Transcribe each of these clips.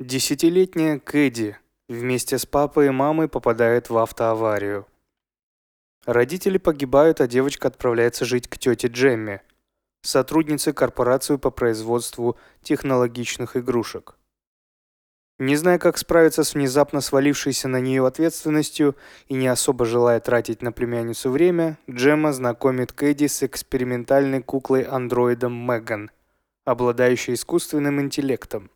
Десятилетняя Кэдди вместе с папой и мамой попадает в автоаварию. Родители погибают, а девочка отправляется жить к тете Джемме, сотруднице корпорации по производству технологичных игрушек. Не зная, как справиться с внезапно свалившейся на нее ответственностью и не особо желая тратить на племянницу время, Джемма знакомит Кэдди с экспериментальной куклой-андроидом Меган, обладающей искусственным интеллектом.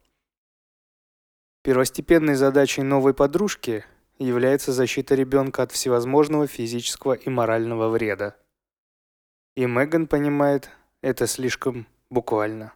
Первостепенной задачей новой подружки является защита ребенка от всевозможного физического и морального вреда. И Меган понимает это слишком буквально.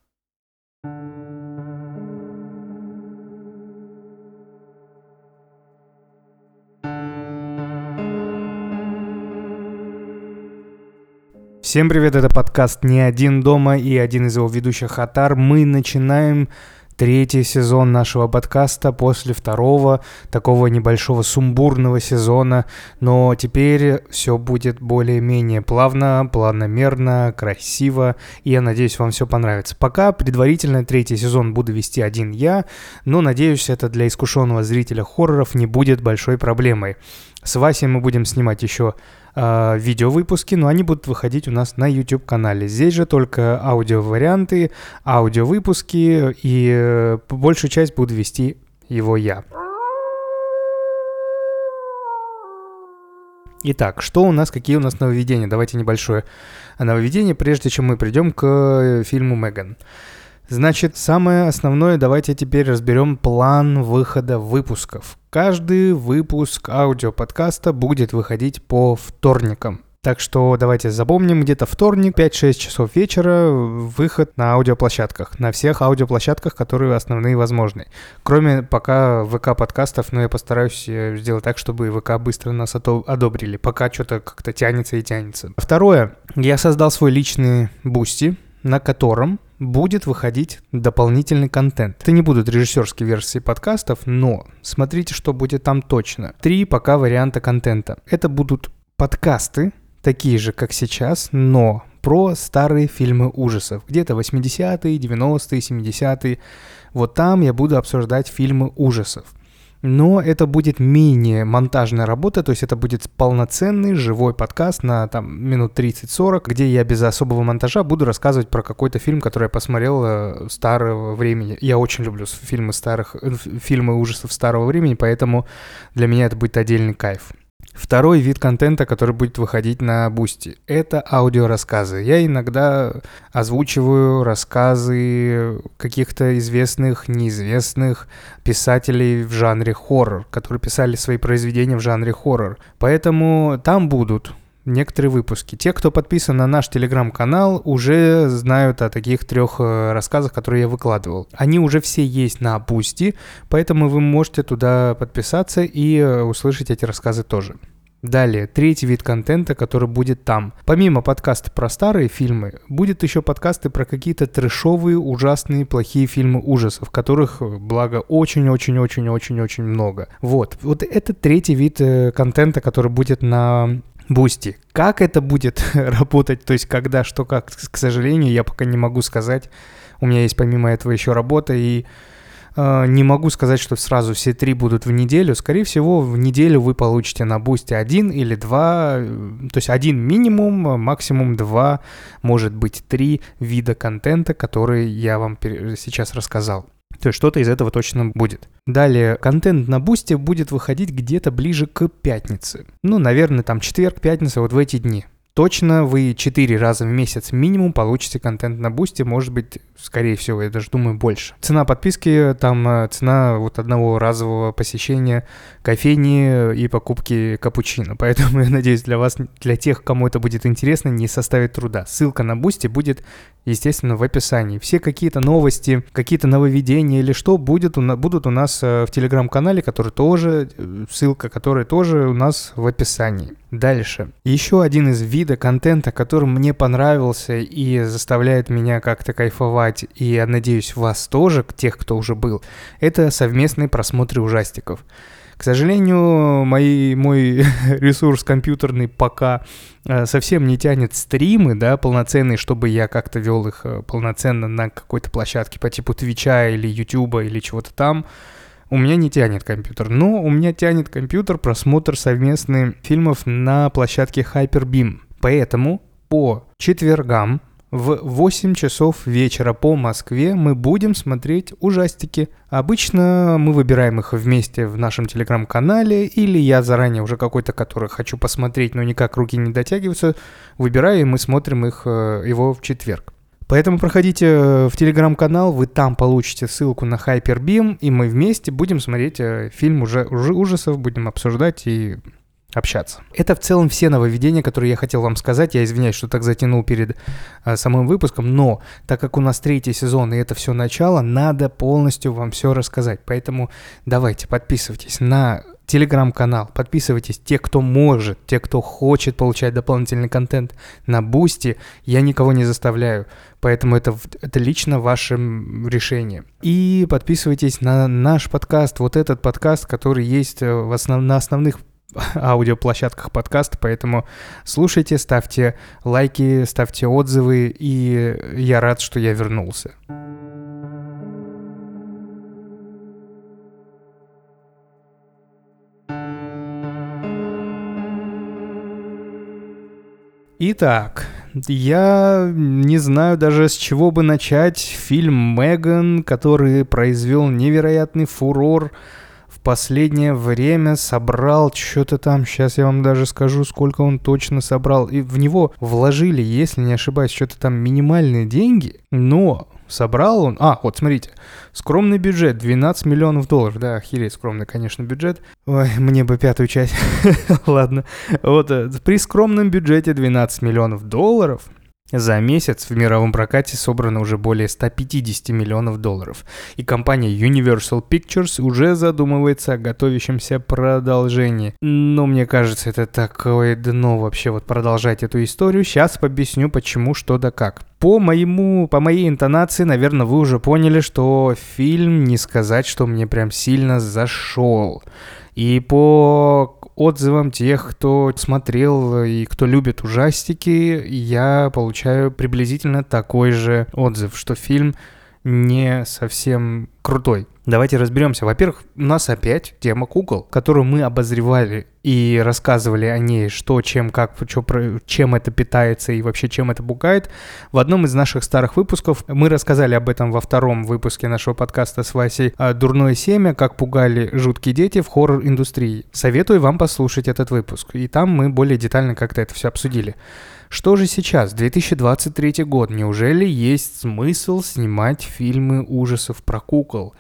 Всем привет, это подкаст «Не один дома» и один из его ведущих Атар. Мы начинаем третий сезон нашего подкаста после второго такого небольшого сумбурного сезона, но теперь все будет более-менее плавно, планомерно, красиво, и я надеюсь, вам все понравится. Пока предварительно третий сезон буду вести один я, но надеюсь, это для искушенного зрителя хорроров не будет большой проблемой. С Васей мы будем снимать еще э, видеовыпуски, но они будут выходить у нас на YouTube-канале. Здесь же только аудиоварианты, аудиовыпуски, и э, большую часть буду вести его я. Итак, что у нас, какие у нас нововведения? Давайте небольшое нововведение, прежде чем мы придем к э, фильму «Меган». Значит, самое основное, давайте теперь разберем план выхода выпусков. Каждый выпуск аудиоподкаста будет выходить по вторникам. Так что давайте запомним, где-то вторник, 5-6 часов вечера, выход на аудиоплощадках, на всех аудиоплощадках, которые основные возможны. Кроме пока ВК-подкастов, но я постараюсь э, сделать так, чтобы ВК быстро нас одобрили, пока что-то как-то тянется и тянется. Второе, я создал свой личный бусти, на котором будет выходить дополнительный контент. Это не будут режиссерские версии подкастов, но смотрите, что будет там точно. Три пока варианта контента. Это будут подкасты, такие же, как сейчас, но про старые фильмы ужасов. Где-то 80-е, 90-е, 70-е. Вот там я буду обсуждать фильмы ужасов но это будет менее монтажная работа, то есть это будет полноценный живой подкаст на там минут 30-40, где я без особого монтажа буду рассказывать про какой-то фильм, который я посмотрел э, старого времени. Я очень люблю фильмы старых, э, фильмы ужасов старого времени, поэтому для меня это будет отдельный кайф. Второй вид контента, который будет выходить на Бусти, это аудиорассказы. Я иногда озвучиваю рассказы каких-то известных, неизвестных писателей в жанре хоррор, которые писали свои произведения в жанре хоррор. Поэтому там будут некоторые выпуски. Те, кто подписан на наш телеграм-канал, уже знают о таких трех э, рассказах, которые я выкладывал. Они уже все есть на Бусти, поэтому вы можете туда подписаться и э, услышать эти рассказы тоже. Далее, третий вид контента, который будет там. Помимо подкаста про старые фильмы, будет еще подкасты про какие-то трешовые, ужасные, плохие фильмы ужасов, которых, э, благо, очень-очень-очень-очень-очень много. Вот, вот это третий вид контента, который будет на Бусти. Как это будет работать, то есть когда, что, как, к сожалению, я пока не могу сказать. У меня есть помимо этого еще работа, и э, не могу сказать, что сразу все три будут в неделю. Скорее всего, в неделю вы получите на Бусти один или два, э, то есть один минимум, максимум два, может быть три вида контента, которые я вам сейчас рассказал. То есть что-то из этого точно будет. Далее, контент на Бусти будет выходить где-то ближе к пятнице. Ну, наверное, там четверг, пятница, вот в эти дни. Точно вы 4 раза в месяц минимум получите контент на бусте, может быть, скорее всего, я даже думаю, больше. Цена подписки, там э, цена вот одного разового посещения кофейни и покупки капучино. Поэтому я надеюсь, для вас, для тех, кому это будет интересно, не составит труда. Ссылка на бусте будет естественно, в описании. Все какие-то новости, какие-то нововведения или что будет у, будут у нас э, в телеграм-канале, который тоже, э, ссылка которой тоже у нас в описании. Дальше. Еще один из вида контента, который мне понравился и заставляет меня как-то кайфовать, и я надеюсь вас тоже, тех, кто уже был, это совместные просмотры ужастиков. К сожалению, мои, мой ресурс компьютерный пока э, совсем не тянет стримы, да, полноценные, чтобы я как-то вел их э, полноценно на какой-то площадке по типу Твича или Ютуба или чего-то там. У меня не тянет компьютер, но у меня тянет компьютер просмотр совместных фильмов на площадке Hyperbeam. Поэтому по четвергам в 8 часов вечера по Москве мы будем смотреть ужастики. Обычно мы выбираем их вместе в нашем телеграм-канале, или я заранее уже какой-то, который хочу посмотреть, но никак руки не дотягиваются, выбираю, и мы смотрим их, э, его в четверг. Поэтому проходите э, в телеграм-канал, вы там получите ссылку на Hyperbeam, и мы вместе будем смотреть э, фильм уже, уже ужасов, будем обсуждать и общаться. Это в целом все нововведения, которые я хотел вам сказать. Я извиняюсь, что так затянул перед э, самым выпуском, но так как у нас третий сезон и это все начало, надо полностью вам все рассказать. Поэтому давайте подписывайтесь на телеграм-канал, подписывайтесь, те, кто может, те, кто хочет получать дополнительный контент на Бусти, я никого не заставляю, поэтому это, это лично ваше решение. И подписывайтесь на наш подкаст, вот этот подкаст, который есть э, в основ, на основных аудиоплощадках подкаста, поэтому слушайте, ставьте лайки, ставьте отзывы, и я рад, что я вернулся. Итак, я не знаю даже с чего бы начать. Фильм «Меган», который произвел невероятный фурор в последнее время собрал что-то там, сейчас я вам даже скажу, сколько он точно собрал. И в него вложили, если не ошибаюсь, что-то там минимальные деньги, но собрал он... А, вот смотрите, скромный бюджет, 12 миллионов долларов, да, охереть скромный, конечно, бюджет. Ой, мне бы пятую часть, ладно. Вот, э, при скромном бюджете 12 миллионов долларов за месяц в мировом прокате собрано уже более 150 миллионов долларов, и компания Universal Pictures уже задумывается о готовящемся продолжении. Но мне кажется, это такое дно вообще вот продолжать эту историю. Сейчас объясню почему, что да как. По моему, по моей интонации, наверное, вы уже поняли, что фильм не сказать, что мне прям сильно зашел. И по отзывам тех, кто смотрел и кто любит ужастики, я получаю приблизительно такой же отзыв, что фильм не совсем крутой. Давайте разберемся. Во-первых, у нас опять тема кукол, которую мы обозревали и рассказывали о ней, что, чем, как, что, чем это питается и вообще чем это пугает. В одном из наших старых выпусков мы рассказали об этом во втором выпуске нашего подкаста с Васей «Дурное семя. Как пугали жуткие дети в хоррор-индустрии». Советую вам послушать этот выпуск, и там мы более детально как-то это все обсудили. Что же сейчас, 2023 год, неужели есть смысл снимать фильмы ужасов про кукол?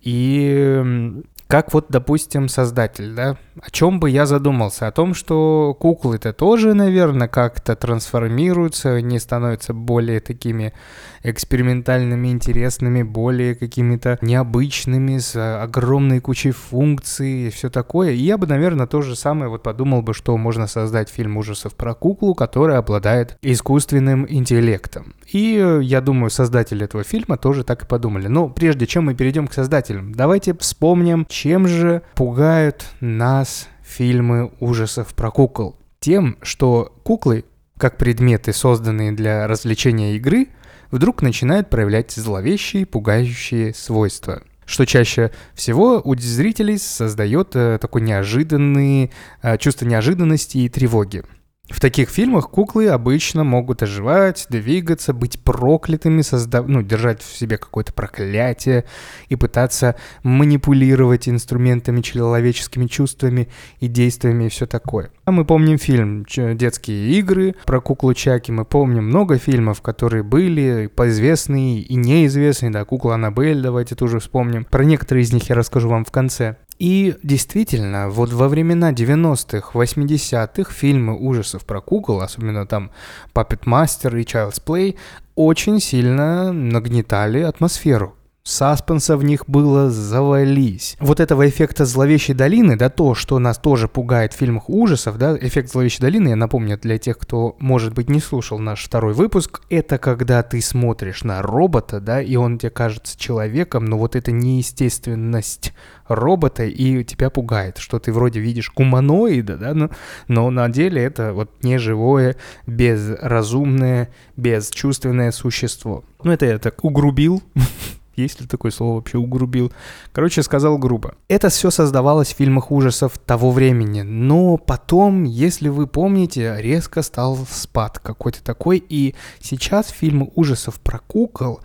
И как вот, допустим, создатель, да, о чем бы я задумался? О том, что куклы-то тоже, наверное, как-то трансформируются, они становятся более такими экспериментальными, интересными, более какими-то необычными, с огромной кучей функций и все такое. И я бы, наверное, то же самое вот подумал бы, что можно создать фильм ужасов про куклу, которая обладает искусственным интеллектом. И э, я думаю, создатели этого фильма тоже так и подумали. Но прежде чем мы перейдем к создателям, давайте вспомним, чем же пугают нас фильмы ужасов про кукол. Тем, что куклы, как предметы, созданные для развлечения игры, вдруг начинают проявлять зловещие, пугающие свойства что чаще всего у зрителей создает э, такое неожиданное э, чувство неожиданности и тревоги. В таких фильмах куклы обычно могут оживать, двигаться, быть проклятыми, создав... ну, держать в себе какое-то проклятие и пытаться манипулировать инструментами, человеческими чувствами и действиями и все такое. А мы помним фильм «Детские игры» про куклу Чаки, мы помним много фильмов, которые были поизвестные и неизвестные, да, кукла Аннабель, давайте тоже вспомним. Про некоторые из них я расскажу вам в конце. И действительно, вот во времена 90-х, 80-х фильмы ужасов про кукол, особенно там Puppet Master и Child's Play, очень сильно нагнетали атмосферу. Саспенса в них было завались. Вот этого эффекта зловещей долины, да, то, что нас тоже пугает в фильмах ужасов, да, эффект зловещей долины, я напомню для тех, кто, может быть, не слушал наш второй выпуск, это когда ты смотришь на робота, да, и он тебе кажется человеком, но вот эта неестественность робота и тебя пугает, что ты вроде видишь гуманоида, да, но, но на деле это вот неживое, безразумное, бесчувственное существо. Ну, это я так угрубил, есть ли такое слово вообще угрубил? Короче, сказал грубо. Это все создавалось в фильмах ужасов того времени, но потом, если вы помните, резко стал спад какой-то такой, и сейчас фильмы ужасов про кукол,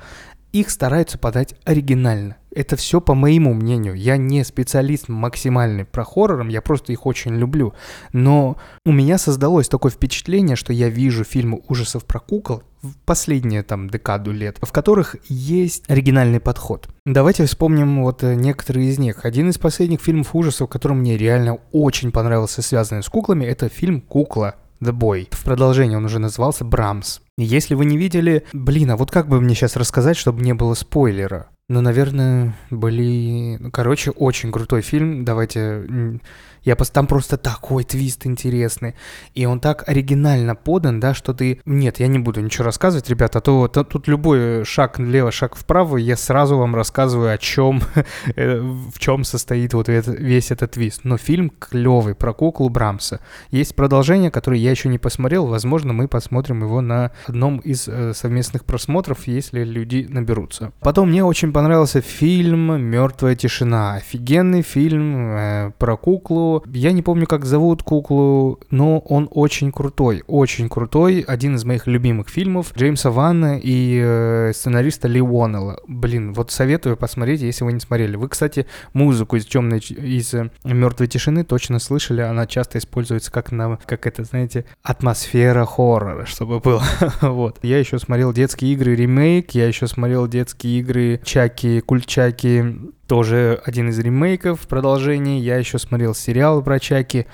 их стараются подать оригинально. Это все по моему мнению. Я не специалист максимальный про хоррором, я просто их очень люблю. Но у меня создалось такое впечатление, что я вижу фильмы ужасов про кукол в последние там декаду лет, в которых есть оригинальный подход. Давайте вспомним вот э, некоторые из них. Один из последних фильмов ужасов, который мне реально очень понравился, связанный с куклами, это фильм «Кукла». The Boy. В продолжении он уже назывался Брамс. Если вы не видели, блин, а вот как бы мне сейчас рассказать, чтобы не было спойлера? Ну, наверное, были... Ну, короче, очень крутой фильм. Давайте я пос... Там просто такой твист интересный. И он так оригинально подан, да, что ты... Нет, я не буду ничего рассказывать, ребята, а то, то тут любой шаг влево, шаг вправо, я сразу вам рассказываю, о чем, э, в чем состоит вот это, весь этот твист. Но фильм клевый про куклу Брамса. Есть продолжение, которое я еще не посмотрел. Возможно, мы посмотрим его на одном из э, совместных просмотров, если люди наберутся. Потом мне очень понравился фильм «Мертвая тишина». Офигенный фильм э, про куклу, я не помню, как зовут куклу, но он очень крутой, очень крутой. Один из моих любимых фильмов Джеймса Ванна и э, сценариста Ли Уоннелла. Блин, вот советую посмотреть, если вы не смотрели. Вы, кстати, музыку из темной, из э, мертвой тишины точно слышали. Она часто используется как на, как это, знаете, атмосфера хоррора, чтобы было. вот. Я еще смотрел детские игры ремейк, я еще смотрел детские игры Чаки, Кульчаки, тоже один из ремейков, продолжение. Я еще смотрел сериал про Чаки.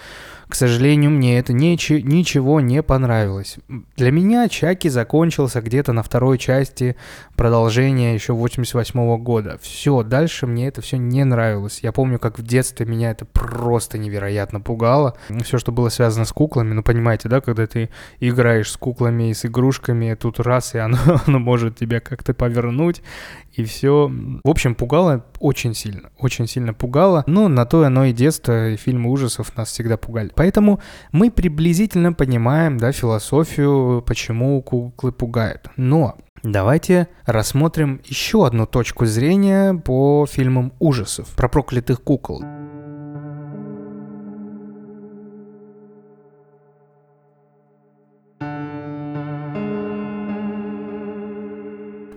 К сожалению, мне это ничи, ничего не понравилось. Для меня Чаки закончился где-то на второй части продолжения еще 88 -го года. Все, дальше мне это все не нравилось. Я помню, как в детстве меня это просто невероятно пугало. Все, что было связано с куклами, ну понимаете, да, когда ты играешь с куклами и с игрушками, тут раз, и оно, оно может тебя как-то повернуть, и все. В общем, пугало очень сильно, очень сильно пугало. Но на то оно и детство, и фильмы ужасов нас всегда пугали. Поэтому мы приблизительно понимаем, да, философию, почему куклы пугают. Но Давайте рассмотрим еще одну точку зрения по фильмам ужасов про проклятых кукол.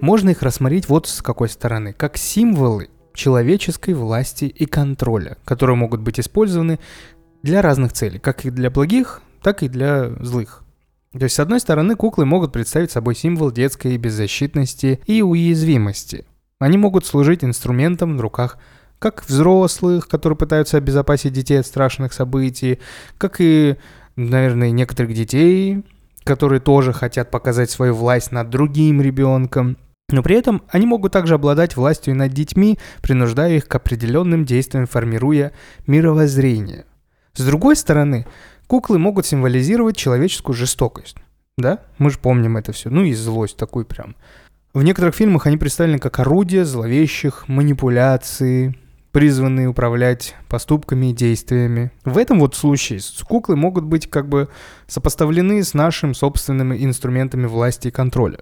Можно их рассмотреть вот с какой стороны, как символы человеческой власти и контроля, которые могут быть использованы для разных целей, как и для благих, так и для злых. То есть, с одной стороны, куклы могут представить собой символ детской беззащитности и уязвимости. Они могут служить инструментом в руках как взрослых, которые пытаются обезопасить детей от страшных событий, как и, наверное, некоторых детей, которые тоже хотят показать свою власть над другим ребенком. Но при этом они могут также обладать властью над детьми, принуждая их к определенным действиям, формируя мировоззрение. С другой стороны, куклы могут символизировать человеческую жестокость. Да? Мы же помним это все. Ну и злость такую прям. В некоторых фильмах они представлены как орудия зловещих манипуляций, призванные управлять поступками и действиями. В этом вот случае куклы могут быть как бы сопоставлены с нашими собственными инструментами власти и контроля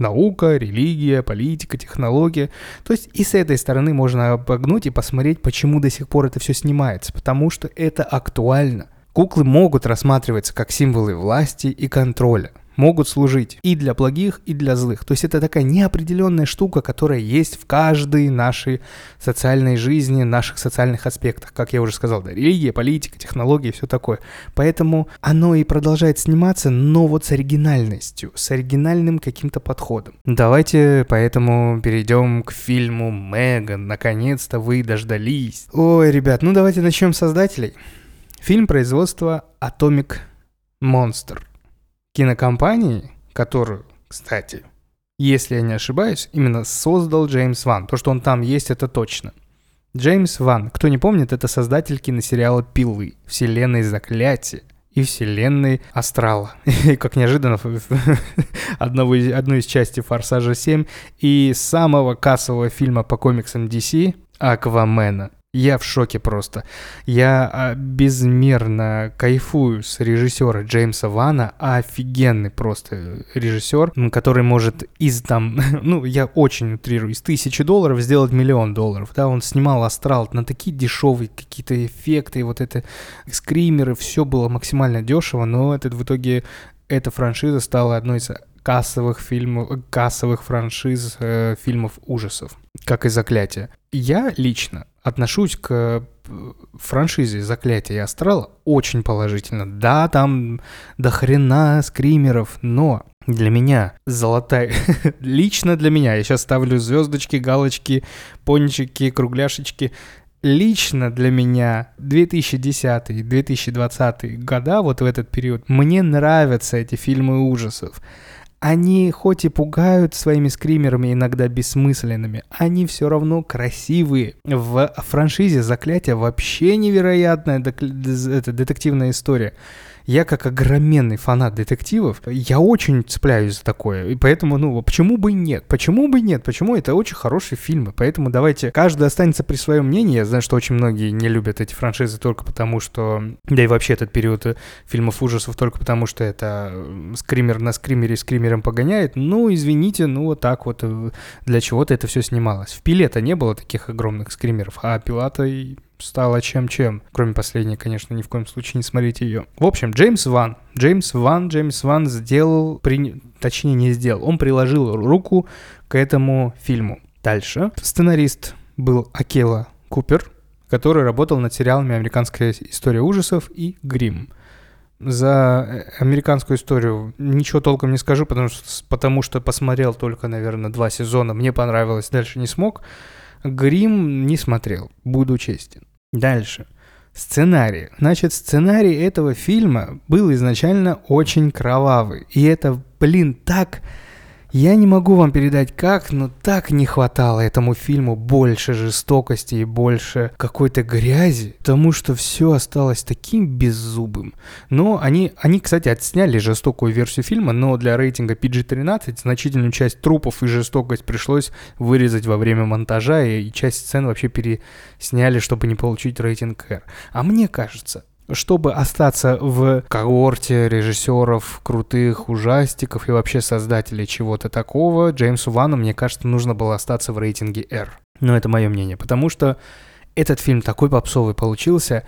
наука, религия, политика, технология. То есть и с этой стороны можно обогнуть и посмотреть, почему до сих пор это все снимается. Потому что это актуально. Куклы могут рассматриваться как символы власти и контроля могут служить и для благих, и для злых. То есть это такая неопределенная штука, которая есть в каждой нашей социальной жизни, наших социальных аспектах, как я уже сказал, да, религия, политика, технологии, все такое. Поэтому оно и продолжает сниматься, но вот с оригинальностью, с оригинальным каким-то подходом. Давайте поэтому перейдем к фильму «Меган». Наконец-то вы дождались. Ой, ребят, ну давайте начнем с создателей. Фильм производства Atomic Monster кинокомпании, которую, кстати, если я не ошибаюсь, именно создал Джеймс Ван. То, что он там есть, это точно. Джеймс Ван, кто не помнит, это создатель киносериала «Пилы», вселенной «Заклятие» и вселенной Астрала. И, как неожиданно, одного из, одну из частей «Форсажа 7» и самого кассового фильма по комиксам DC «Аквамена». Я в шоке просто. Я а, безмерно кайфую с режиссера Джеймса Вана, офигенный просто режиссер, который может из там, ну, я очень утрирую, из тысячи долларов сделать миллион долларов. Да, он снимал «Астрал» на такие дешевые какие-то эффекты, вот это скримеры, все было максимально дешево, но это в итоге эта франшиза стала одной из кассовых фильмов, кассовых франшиз э, фильмов ужасов, как и «Заклятие». Я лично отношусь к э, франшизе «Заклятие» и «Астрал» очень положительно. Да, там до хрена скримеров, но для меня золотая... Лично для меня, я сейчас ставлю звездочки, галочки, пончики, кругляшечки. Лично для меня 2010-2020 года, вот в этот период, мне нравятся эти фильмы ужасов они хоть и пугают своими скримерами, иногда бессмысленными, они все равно красивые. В франшизе «Заклятие» вообще невероятная это, детективная история я как огроменный фанат детективов, я очень цепляюсь за такое. И поэтому, ну, почему бы нет? Почему бы нет? Почему это очень хорошие фильмы? Поэтому давайте, каждый останется при своем мнении. Я знаю, что очень многие не любят эти франшизы только потому, что... Да и вообще этот период э, фильмов ужасов только потому, что это скример на скримере скримером погоняет. Ну, извините, ну вот так вот э, для чего-то это все снималось. В Пиле-то не было таких огромных скримеров, а Пилата стала чем-чем. Кроме последней, конечно, ни в коем случае не смотрите ее. В общем, Джеймс Ван. Джеймс Ван, Джеймс Ван сделал, при... точнее не сделал, он приложил руку к этому фильму. Дальше. Сценарист был Акела Купер, который работал над сериалами «Американская история ужасов» и «Грим». За э, американскую историю ничего толком не скажу, потому что, потому что посмотрел только, наверное, два сезона. Мне понравилось, дальше не смог. Грим не смотрел, буду честен. Дальше. Сценарий. Значит, сценарий этого фильма был изначально очень кровавый. И это, блин, так я не могу вам передать как, но так не хватало этому фильму больше жестокости и больше какой-то грязи, потому что все осталось таким беззубым. Но они, они, кстати, отсняли жестокую версию фильма, но для рейтинга PG-13 значительную часть трупов и жестокость пришлось вырезать во время монтажа, и часть сцен вообще пересняли, чтобы не получить рейтинг R. А мне кажется, чтобы остаться в когорте режиссеров, крутых ужастиков и вообще создателей чего-то такого, Джеймсу Вану, мне кажется, нужно было остаться в рейтинге R. Но это мое мнение, потому что этот фильм такой попсовый получился.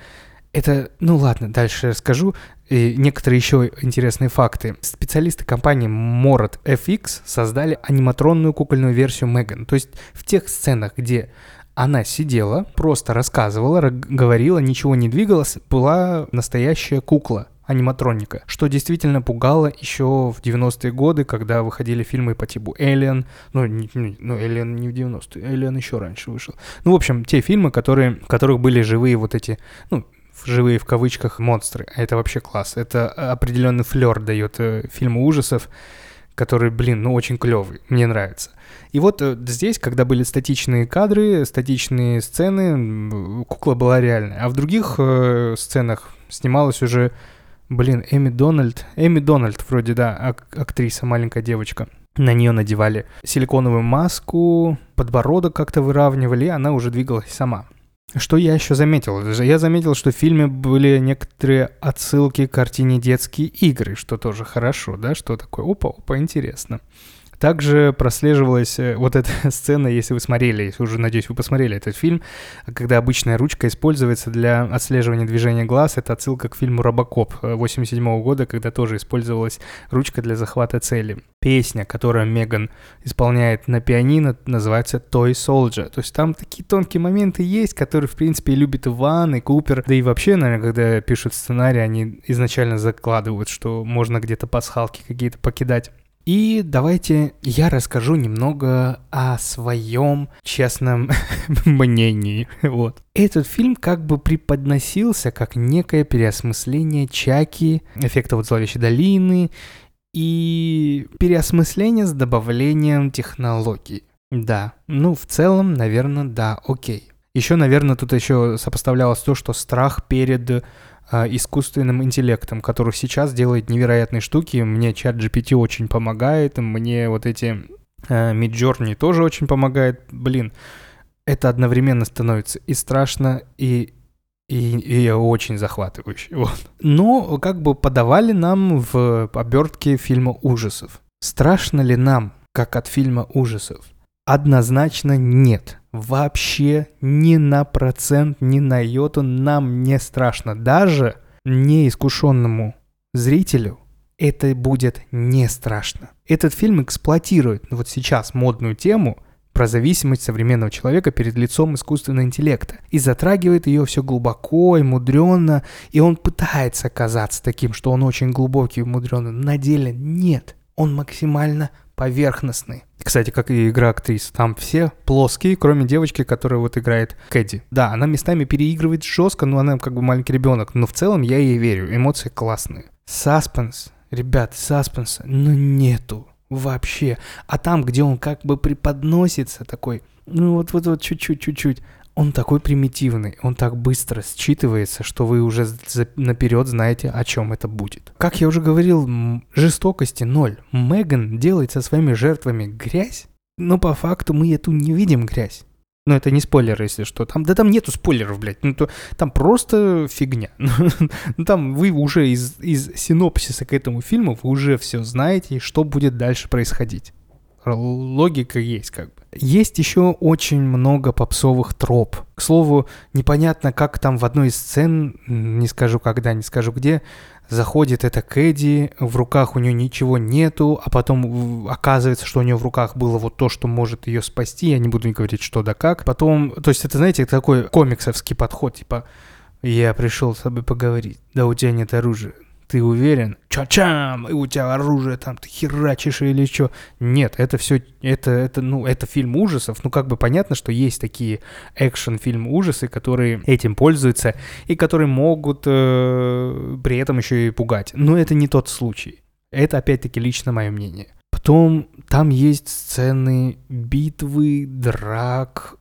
Это, ну ладно, дальше расскажу. И некоторые еще интересные факты. Специалисты компании Morad FX создали аниматронную кукольную версию Меган. То есть в тех сценах, где она сидела, просто рассказывала, говорила, ничего не двигалась, была настоящая кукла аниматроника, что действительно пугало еще в 90-е годы, когда выходили фильмы по типу Alien, ну, ну Alien не в 90-е, Alien еще раньше вышел. Ну, в общем, те фильмы, которые, в которых были живые вот эти, ну, живые в кавычках монстры. Это вообще класс. Это определенный флер дает э, фильму ужасов, который, блин, ну очень клевый. Мне нравится. И вот э, здесь, когда были статичные кадры, статичные сцены, кукла была реальная. А в других э, сценах снималась уже, блин, Эми Дональд. Эми Дональд вроде, да, ак- актриса, маленькая девочка. На нее надевали силиконовую маску, подбородок как-то выравнивали, и она уже двигалась сама. Что я еще заметил? Я заметил, что в фильме были некоторые отсылки к картине «Детские игры», что тоже хорошо, да? Что такое? Опа, опа, интересно. Также прослеживалась э, вот эта сцена, если вы смотрели, если уже, надеюсь, вы посмотрели этот фильм, когда обычная ручка используется для отслеживания движения глаз. Это отсылка к фильму «Робокоп» 87 года, когда тоже использовалась ручка для захвата цели. Песня, которую Меган исполняет на пианино, называется «Toy Soldier». То есть там такие тонкие моменты есть, которые, в принципе, любит Иван и Купер. Да и вообще, наверное, когда пишут сценарий, они изначально закладывают, что можно где-то пасхалки какие-то покидать. И давайте я расскажу немного о своем честном мнении. Вот. Этот фильм как бы преподносился как некое переосмысление Чаки, эффекта вот зловещей долины и переосмысление с добавлением технологий. Да, ну в целом, наверное, да, окей. Еще, наверное, тут еще сопоставлялось то, что страх перед искусственным интеллектом, который сейчас делает невероятные штуки. Мне чат GPT очень помогает, мне вот эти э, Midjourney тоже очень помогает. Блин, это одновременно становится и страшно, и и, и очень захватывающе. Вот. Но как бы подавали нам в обертке фильма ужасов. Страшно ли нам, как от фильма ужасов? Однозначно нет. Вообще ни на процент, ни на йоту нам не страшно. Даже неискушенному зрителю это будет не страшно. Этот фильм эксплуатирует вот сейчас модную тему – про зависимость современного человека перед лицом искусственного интеллекта и затрагивает ее все глубоко и мудренно, и он пытается казаться таким, что он очень глубокий и мудренный, на деле нет, он максимально поверхностный. Кстати, как и игра актрис, там все плоские, кроме девочки, которая вот играет Кэдди. Да, она местами переигрывает жестко, но она как бы маленький ребенок, но в целом я ей верю, эмоции классные. Саспенс, ребят, саспенса, ну нету вообще. А там, где он как бы преподносится такой, ну вот-вот-вот чуть-чуть, чуть-чуть, он такой примитивный, он так быстро считывается, что вы уже наперед знаете, о чем это будет. Как я уже говорил, жестокости ноль. Меган делает со своими жертвами грязь, но по факту мы эту не видим грязь. Ну, это не спойлер, если что. Там, да там нету спойлеров, блядь. Ну, то, там просто фигня. ну, там вы уже из, из синопсиса к этому фильму, вы уже все знаете, что будет дальше происходить. Логика есть как бы. Есть еще очень много попсовых троп. К слову, непонятно, как там в одной из сцен, не скажу когда, не скажу где, Заходит эта Кэдди, в руках у нее ничего нету, а потом оказывается, что у нее в руках было вот то, что может ее спасти. Я не буду говорить, что да как. Потом, то есть это, знаете, такой комиксовский подход, типа, я пришел с тобой поговорить. Да у тебя нет оружия ты уверен, ча-чам, и у тебя оружие там, ты херачишь или что. Нет, это все, это, это, ну, это фильм ужасов. Ну, как бы понятно, что есть такие экшен-фильм ужасы, которые этим пользуются и которые могут э, при этом еще и пугать. Но это не тот случай. Это, опять-таки, лично мое мнение. Потом там есть сцены битвы, драк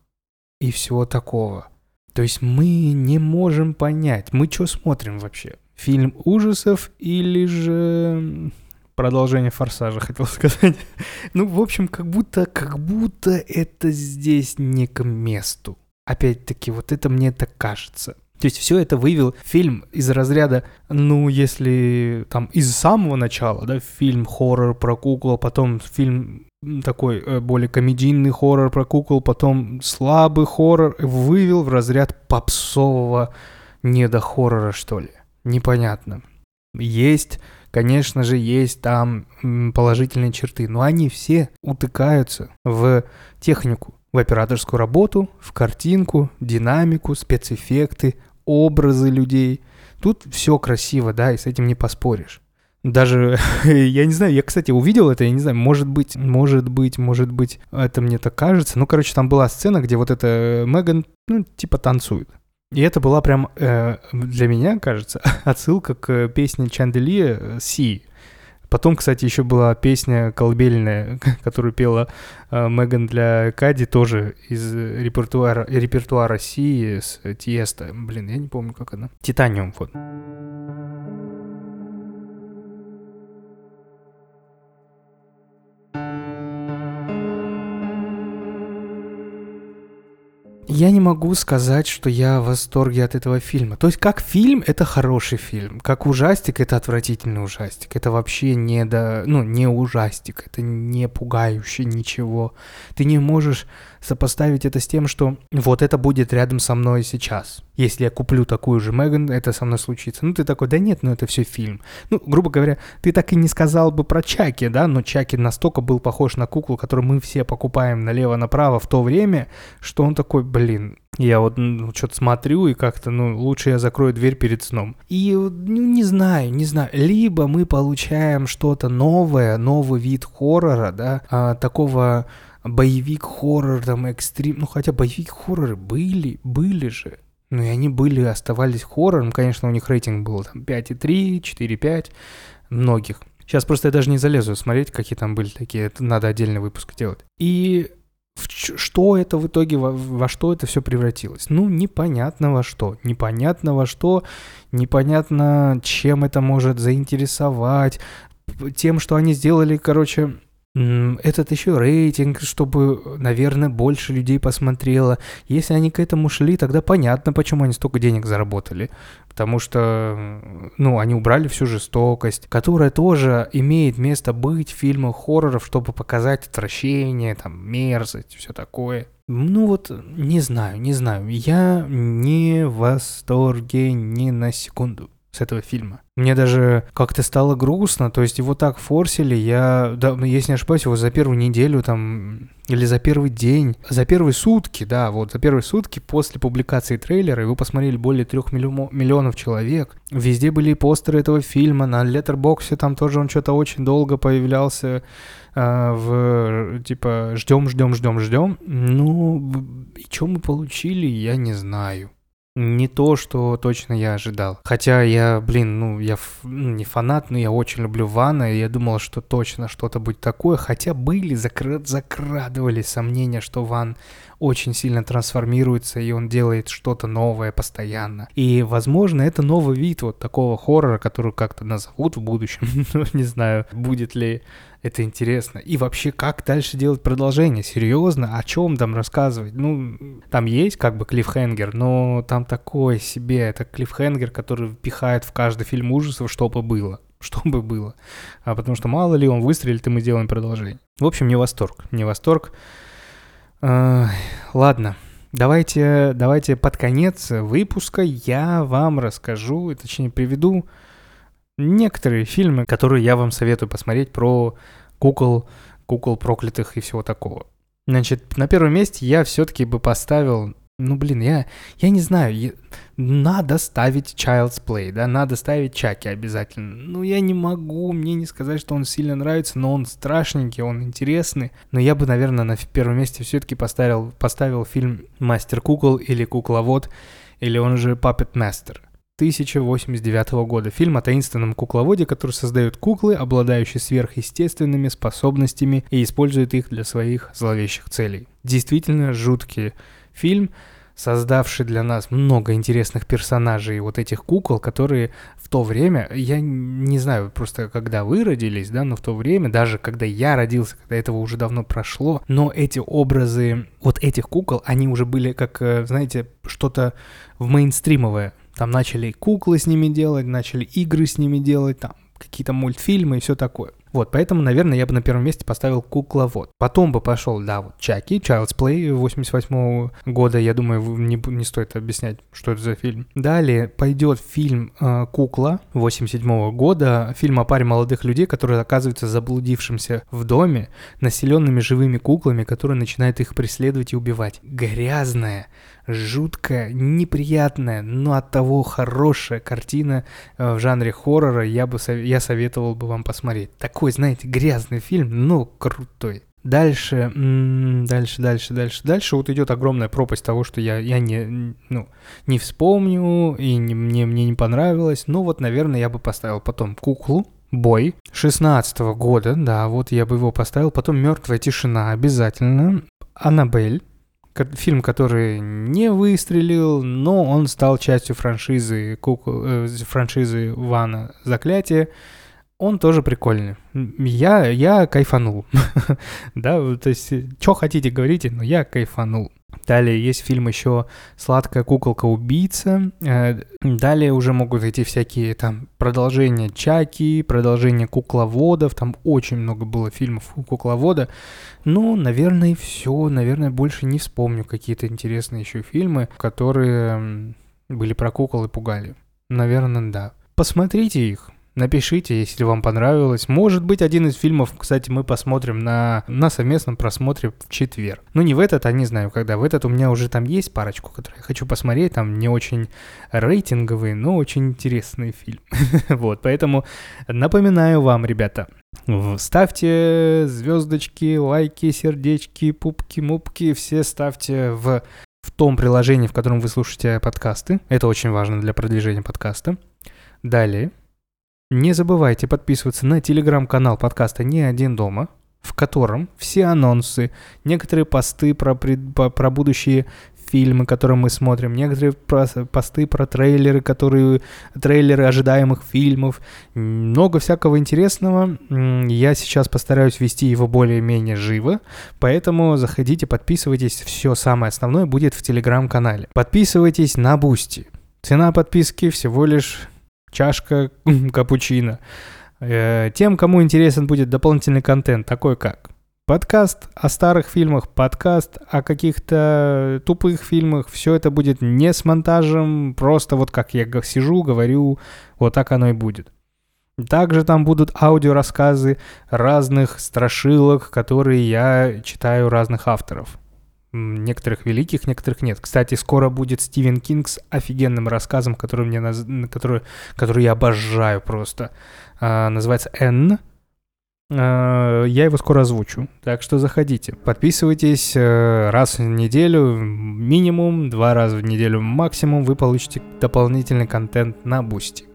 и всего такого. То есть мы не можем понять, мы что смотрим вообще? Фильм ужасов или же продолжение «Форсажа», хотел сказать. ну, в общем, как будто, как будто это здесь не к месту. Опять-таки, вот это мне так кажется. То есть все это вывел фильм из разряда, ну, если там из самого начала, да, фильм хоррор про куклу, потом фильм такой э, более комедийный хоррор про кукол, потом слабый хоррор, вывел в разряд попсового недохоррора, что ли непонятно. Есть, конечно же, есть там положительные черты, но они все утыкаются в технику, в операторскую работу, в картинку, динамику, спецэффекты, образы людей. Тут все красиво, да, и с этим не поспоришь. Даже, я не знаю, я, кстати, увидел это, я не знаю, может быть, может быть, может быть, это мне так кажется. Ну, короче, там была сцена, где вот эта Меган, ну, типа танцует. И это была прям э, для меня, кажется, отсылка к песне Чандели «Си». Потом, кстати, еще была песня колыбельная, которую пела э, Меган для Кади, тоже из репертуара, репертуара Си с Тиеста. Блин, я не помню, как она. Титаниум, вот. Я не могу сказать, что я в восторге от этого фильма. То есть, как фильм, это хороший фильм. Как ужастик, это отвратительный ужастик. Это вообще не до... Ну, не ужастик. Это не пугающий ничего. Ты не можешь сопоставить это с тем, что вот это будет рядом со мной сейчас. Если я куплю такую же Меган, это со мной случится. Ну, ты такой, да нет, ну это все фильм. Ну, грубо говоря, ты так и не сказал бы про Чаки, да, но Чаки настолько был похож на куклу, которую мы все покупаем налево-направо в то время, что он такой, блин, я вот ну, что-то смотрю и как-то, ну, лучше я закрою дверь перед сном. И, ну, не знаю, не знаю. Либо мы получаем что-то новое, новый вид хоррора, да, а, такого боевик, хоррор, там, экстрим. Ну, хотя боевик-хорроры были, были же. Ну, и они были, оставались хоррором. Конечно, у них рейтинг был там 5,3, 4,5, многих. Сейчас просто я даже не залезу смотреть, какие там были такие. Это надо отдельный выпуск делать. И в что это в итоге, во, во что это все превратилось? Ну, непонятно во что. Непонятно во что, непонятно, чем это может заинтересовать. Тем, что они сделали, короче, этот еще рейтинг, чтобы, наверное, больше людей посмотрело. Если они к этому шли, тогда понятно, почему они столько денег заработали. Потому что, ну, они убрали всю жестокость, которая тоже имеет место быть в фильмах хорроров, чтобы показать отвращение, там, мерзость, все такое. Ну вот, не знаю, не знаю. Я не в восторге ни на секунду с этого фильма. Мне даже как-то стало грустно, то есть его так форсили, я, да, ну, если не ошибаюсь, его за первую неделю там, или за первый день, за первые сутки, да, вот, за первые сутки после публикации трейлера его посмотрели более трех миллионов человек. Везде были постеры этого фильма, на Letterboxd там тоже он что-то очень долго появлялся, а, в, типа, ждем, ждем, ждем, ждем. Ну, и что мы получили, я не знаю. Не то, что точно я ожидал. Хотя я, блин, ну, я ну, не фанат, но я очень люблю Вана, и я думал, что точно что-то будет такое. Хотя были, закра- закрадывались сомнения, что Ван очень сильно трансформируется, и он делает что-то новое постоянно. И, возможно, это новый вид вот такого хоррора, который как-то назовут в будущем. Ну, не знаю, будет ли это интересно. И вообще, как дальше делать продолжение? Серьезно? О чем там рассказывать? Ну, там есть как бы клиффхенгер, но там такое себе. Это клиффхенгер, который впихает в каждый фильм ужасов, чтобы было. Чтобы было. А потому что мало ли он выстрелит, и мы сделаем продолжение. В общем, не восторг. Не восторг. Ладно. Давайте, давайте под конец выпуска я вам расскажу, точнее приведу некоторые фильмы, которые я вам советую посмотреть про кукол, кукол проклятых и всего такого. Значит, на первом месте я все-таки бы поставил, ну блин, я, я не знаю, я- надо ставить Child's Play, да, надо ставить Чаки обязательно. Ну я не могу, мне не сказать, что он сильно нравится, но он страшненький, он интересный. Но я бы, наверное, на первом месте все-таки поставил, поставил фильм «Мастер кукол» или «Кукловод», или он же «Puppet Master». 1089 года. Фильм о таинственном кукловоде, который создает куклы, обладающие сверхъестественными способностями и использует их для своих зловещих целей. Действительно жуткий фильм, создавший для нас много интересных персонажей, вот этих кукол, которые в то время, я не знаю просто когда вы родились, да, но в то время, даже когда я родился, когда этого уже давно прошло, но эти образы вот этих кукол, они уже были как, э, знаете, что-то в мейнстримовое. Там начали куклы с ними делать, начали игры с ними делать, там какие-то мультфильмы и все такое. Вот, поэтому, наверное, я бы на первом месте поставил кукловод. Потом бы пошел, да, вот Чаки, Child's Play 88 года, я думаю, не, не стоит объяснять, что это за фильм. Далее пойдет фильм э, «Кукла» 87 года, фильм о паре молодых людей, которые оказываются заблудившимся в доме, населенными живыми куклами, которые начинают их преследовать и убивать. Грязная, жуткая, неприятная, но от того хорошая картина э, в жанре хоррора, я бы я советовал бы вам посмотреть. Такой, знаете, грязный фильм, но крутой. Дальше, м, дальше, дальше, дальше, дальше вот идет огромная пропасть того, что я, я не, ну, не вспомню и не- мне, мне не понравилось. Ну вот, наверное, я бы поставил потом куклу, Бой 16 года, да, вот я бы его поставил. Потом Мертвая тишина обязательно. Аннабель, фильм, который не выстрелил, но он стал частью франшизы, кукол, э, франшизы Вана Заклятие. Он тоже прикольный. Я, я кайфанул. да, то есть, что хотите, говорите, но я кайфанул. Далее есть фильм еще «Сладкая куколка-убийца». Э, Далее уже могут идти всякие там продолжения Чаки, продолжения кукловодов. Там очень много было фильмов у кукловода. Ну, наверное, все. Наверное, больше не вспомню какие-то интересные еще фильмы, которые были про кукол и пугали. Наверное, да. Посмотрите их. Напишите, если вам понравилось. Может быть, один из фильмов, кстати, мы посмотрим на, на совместном просмотре в четверг. Ну, не в этот, а не знаю когда. В этот у меня уже там есть парочку, которые я хочу посмотреть. Там не очень рейтинговый, но очень интересный фильм. Вот, поэтому напоминаю вам, ребята, ставьте звездочки, лайки, сердечки, пупки, мупки, все ставьте в, в том приложении, в котором вы слушаете подкасты. Это очень важно для продвижения подкаста. Далее, Не забывайте подписываться на телеграм-канал подкаста «Не один дома», в котором все анонсы, некоторые посты про, пред, про, будущие фильмы, которые мы смотрим, некоторые посты про трейлеры, которые трейлеры ожидаемых фильмов, много всякого интересного. Я сейчас постараюсь вести его более-менее живо, поэтому заходите, подписывайтесь, все самое основное будет в телеграм-канале. Подписывайтесь на Бусти. Цена подписки всего лишь чашка капучино. Э, тем, кому интересен будет дополнительный контент, такой как подкаст о старых фильмах, подкаст о каких-то тупых фильмах, все это будет не с монтажем, просто вот как я сижу, говорю, вот так оно и будет. Также там будут аудиорассказы разных страшилок, которые я читаю разных авторов. Некоторых великих, некоторых нет. Кстати, скоро будет Стивен Кинг с офигенным рассказом, который, мне наз... который, который я обожаю просто. А, называется «Н». А, я его скоро озвучу, так что заходите. Подписывайтесь э, раз в неделю минимум, два раза в неделю максимум. Вы получите дополнительный контент на Бусти.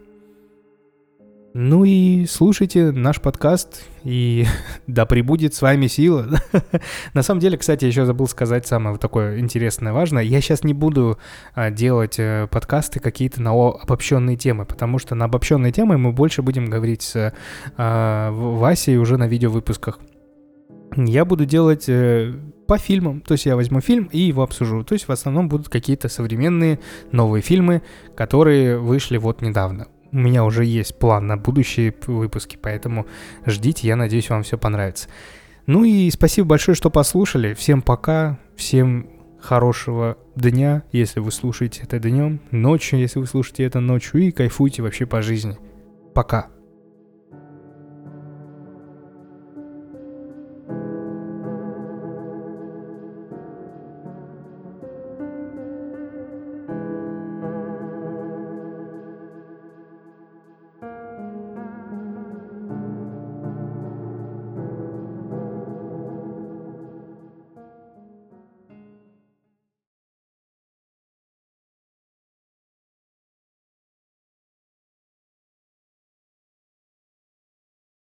Ну и слушайте наш подкаст, и да пребудет с вами сила. На самом деле, кстати, еще забыл сказать самое такое интересное, важное. Я сейчас не буду а, делать а, подкасты какие-то на обобщенные темы, потому что на обобщенные темы мы больше будем говорить с а, Васей уже на видеовыпусках. Я буду делать э, по фильмам, то есть я возьму фильм и его обсужу. То есть в основном будут какие-то современные новые фильмы, которые вышли вот недавно у меня уже есть план на будущие выпуски, поэтому ждите, я надеюсь, вам все понравится. Ну и спасибо большое, что послушали. Всем пока, всем хорошего дня, если вы слушаете это днем, ночью, если вы слушаете это ночью, и кайфуйте вообще по жизни. Пока.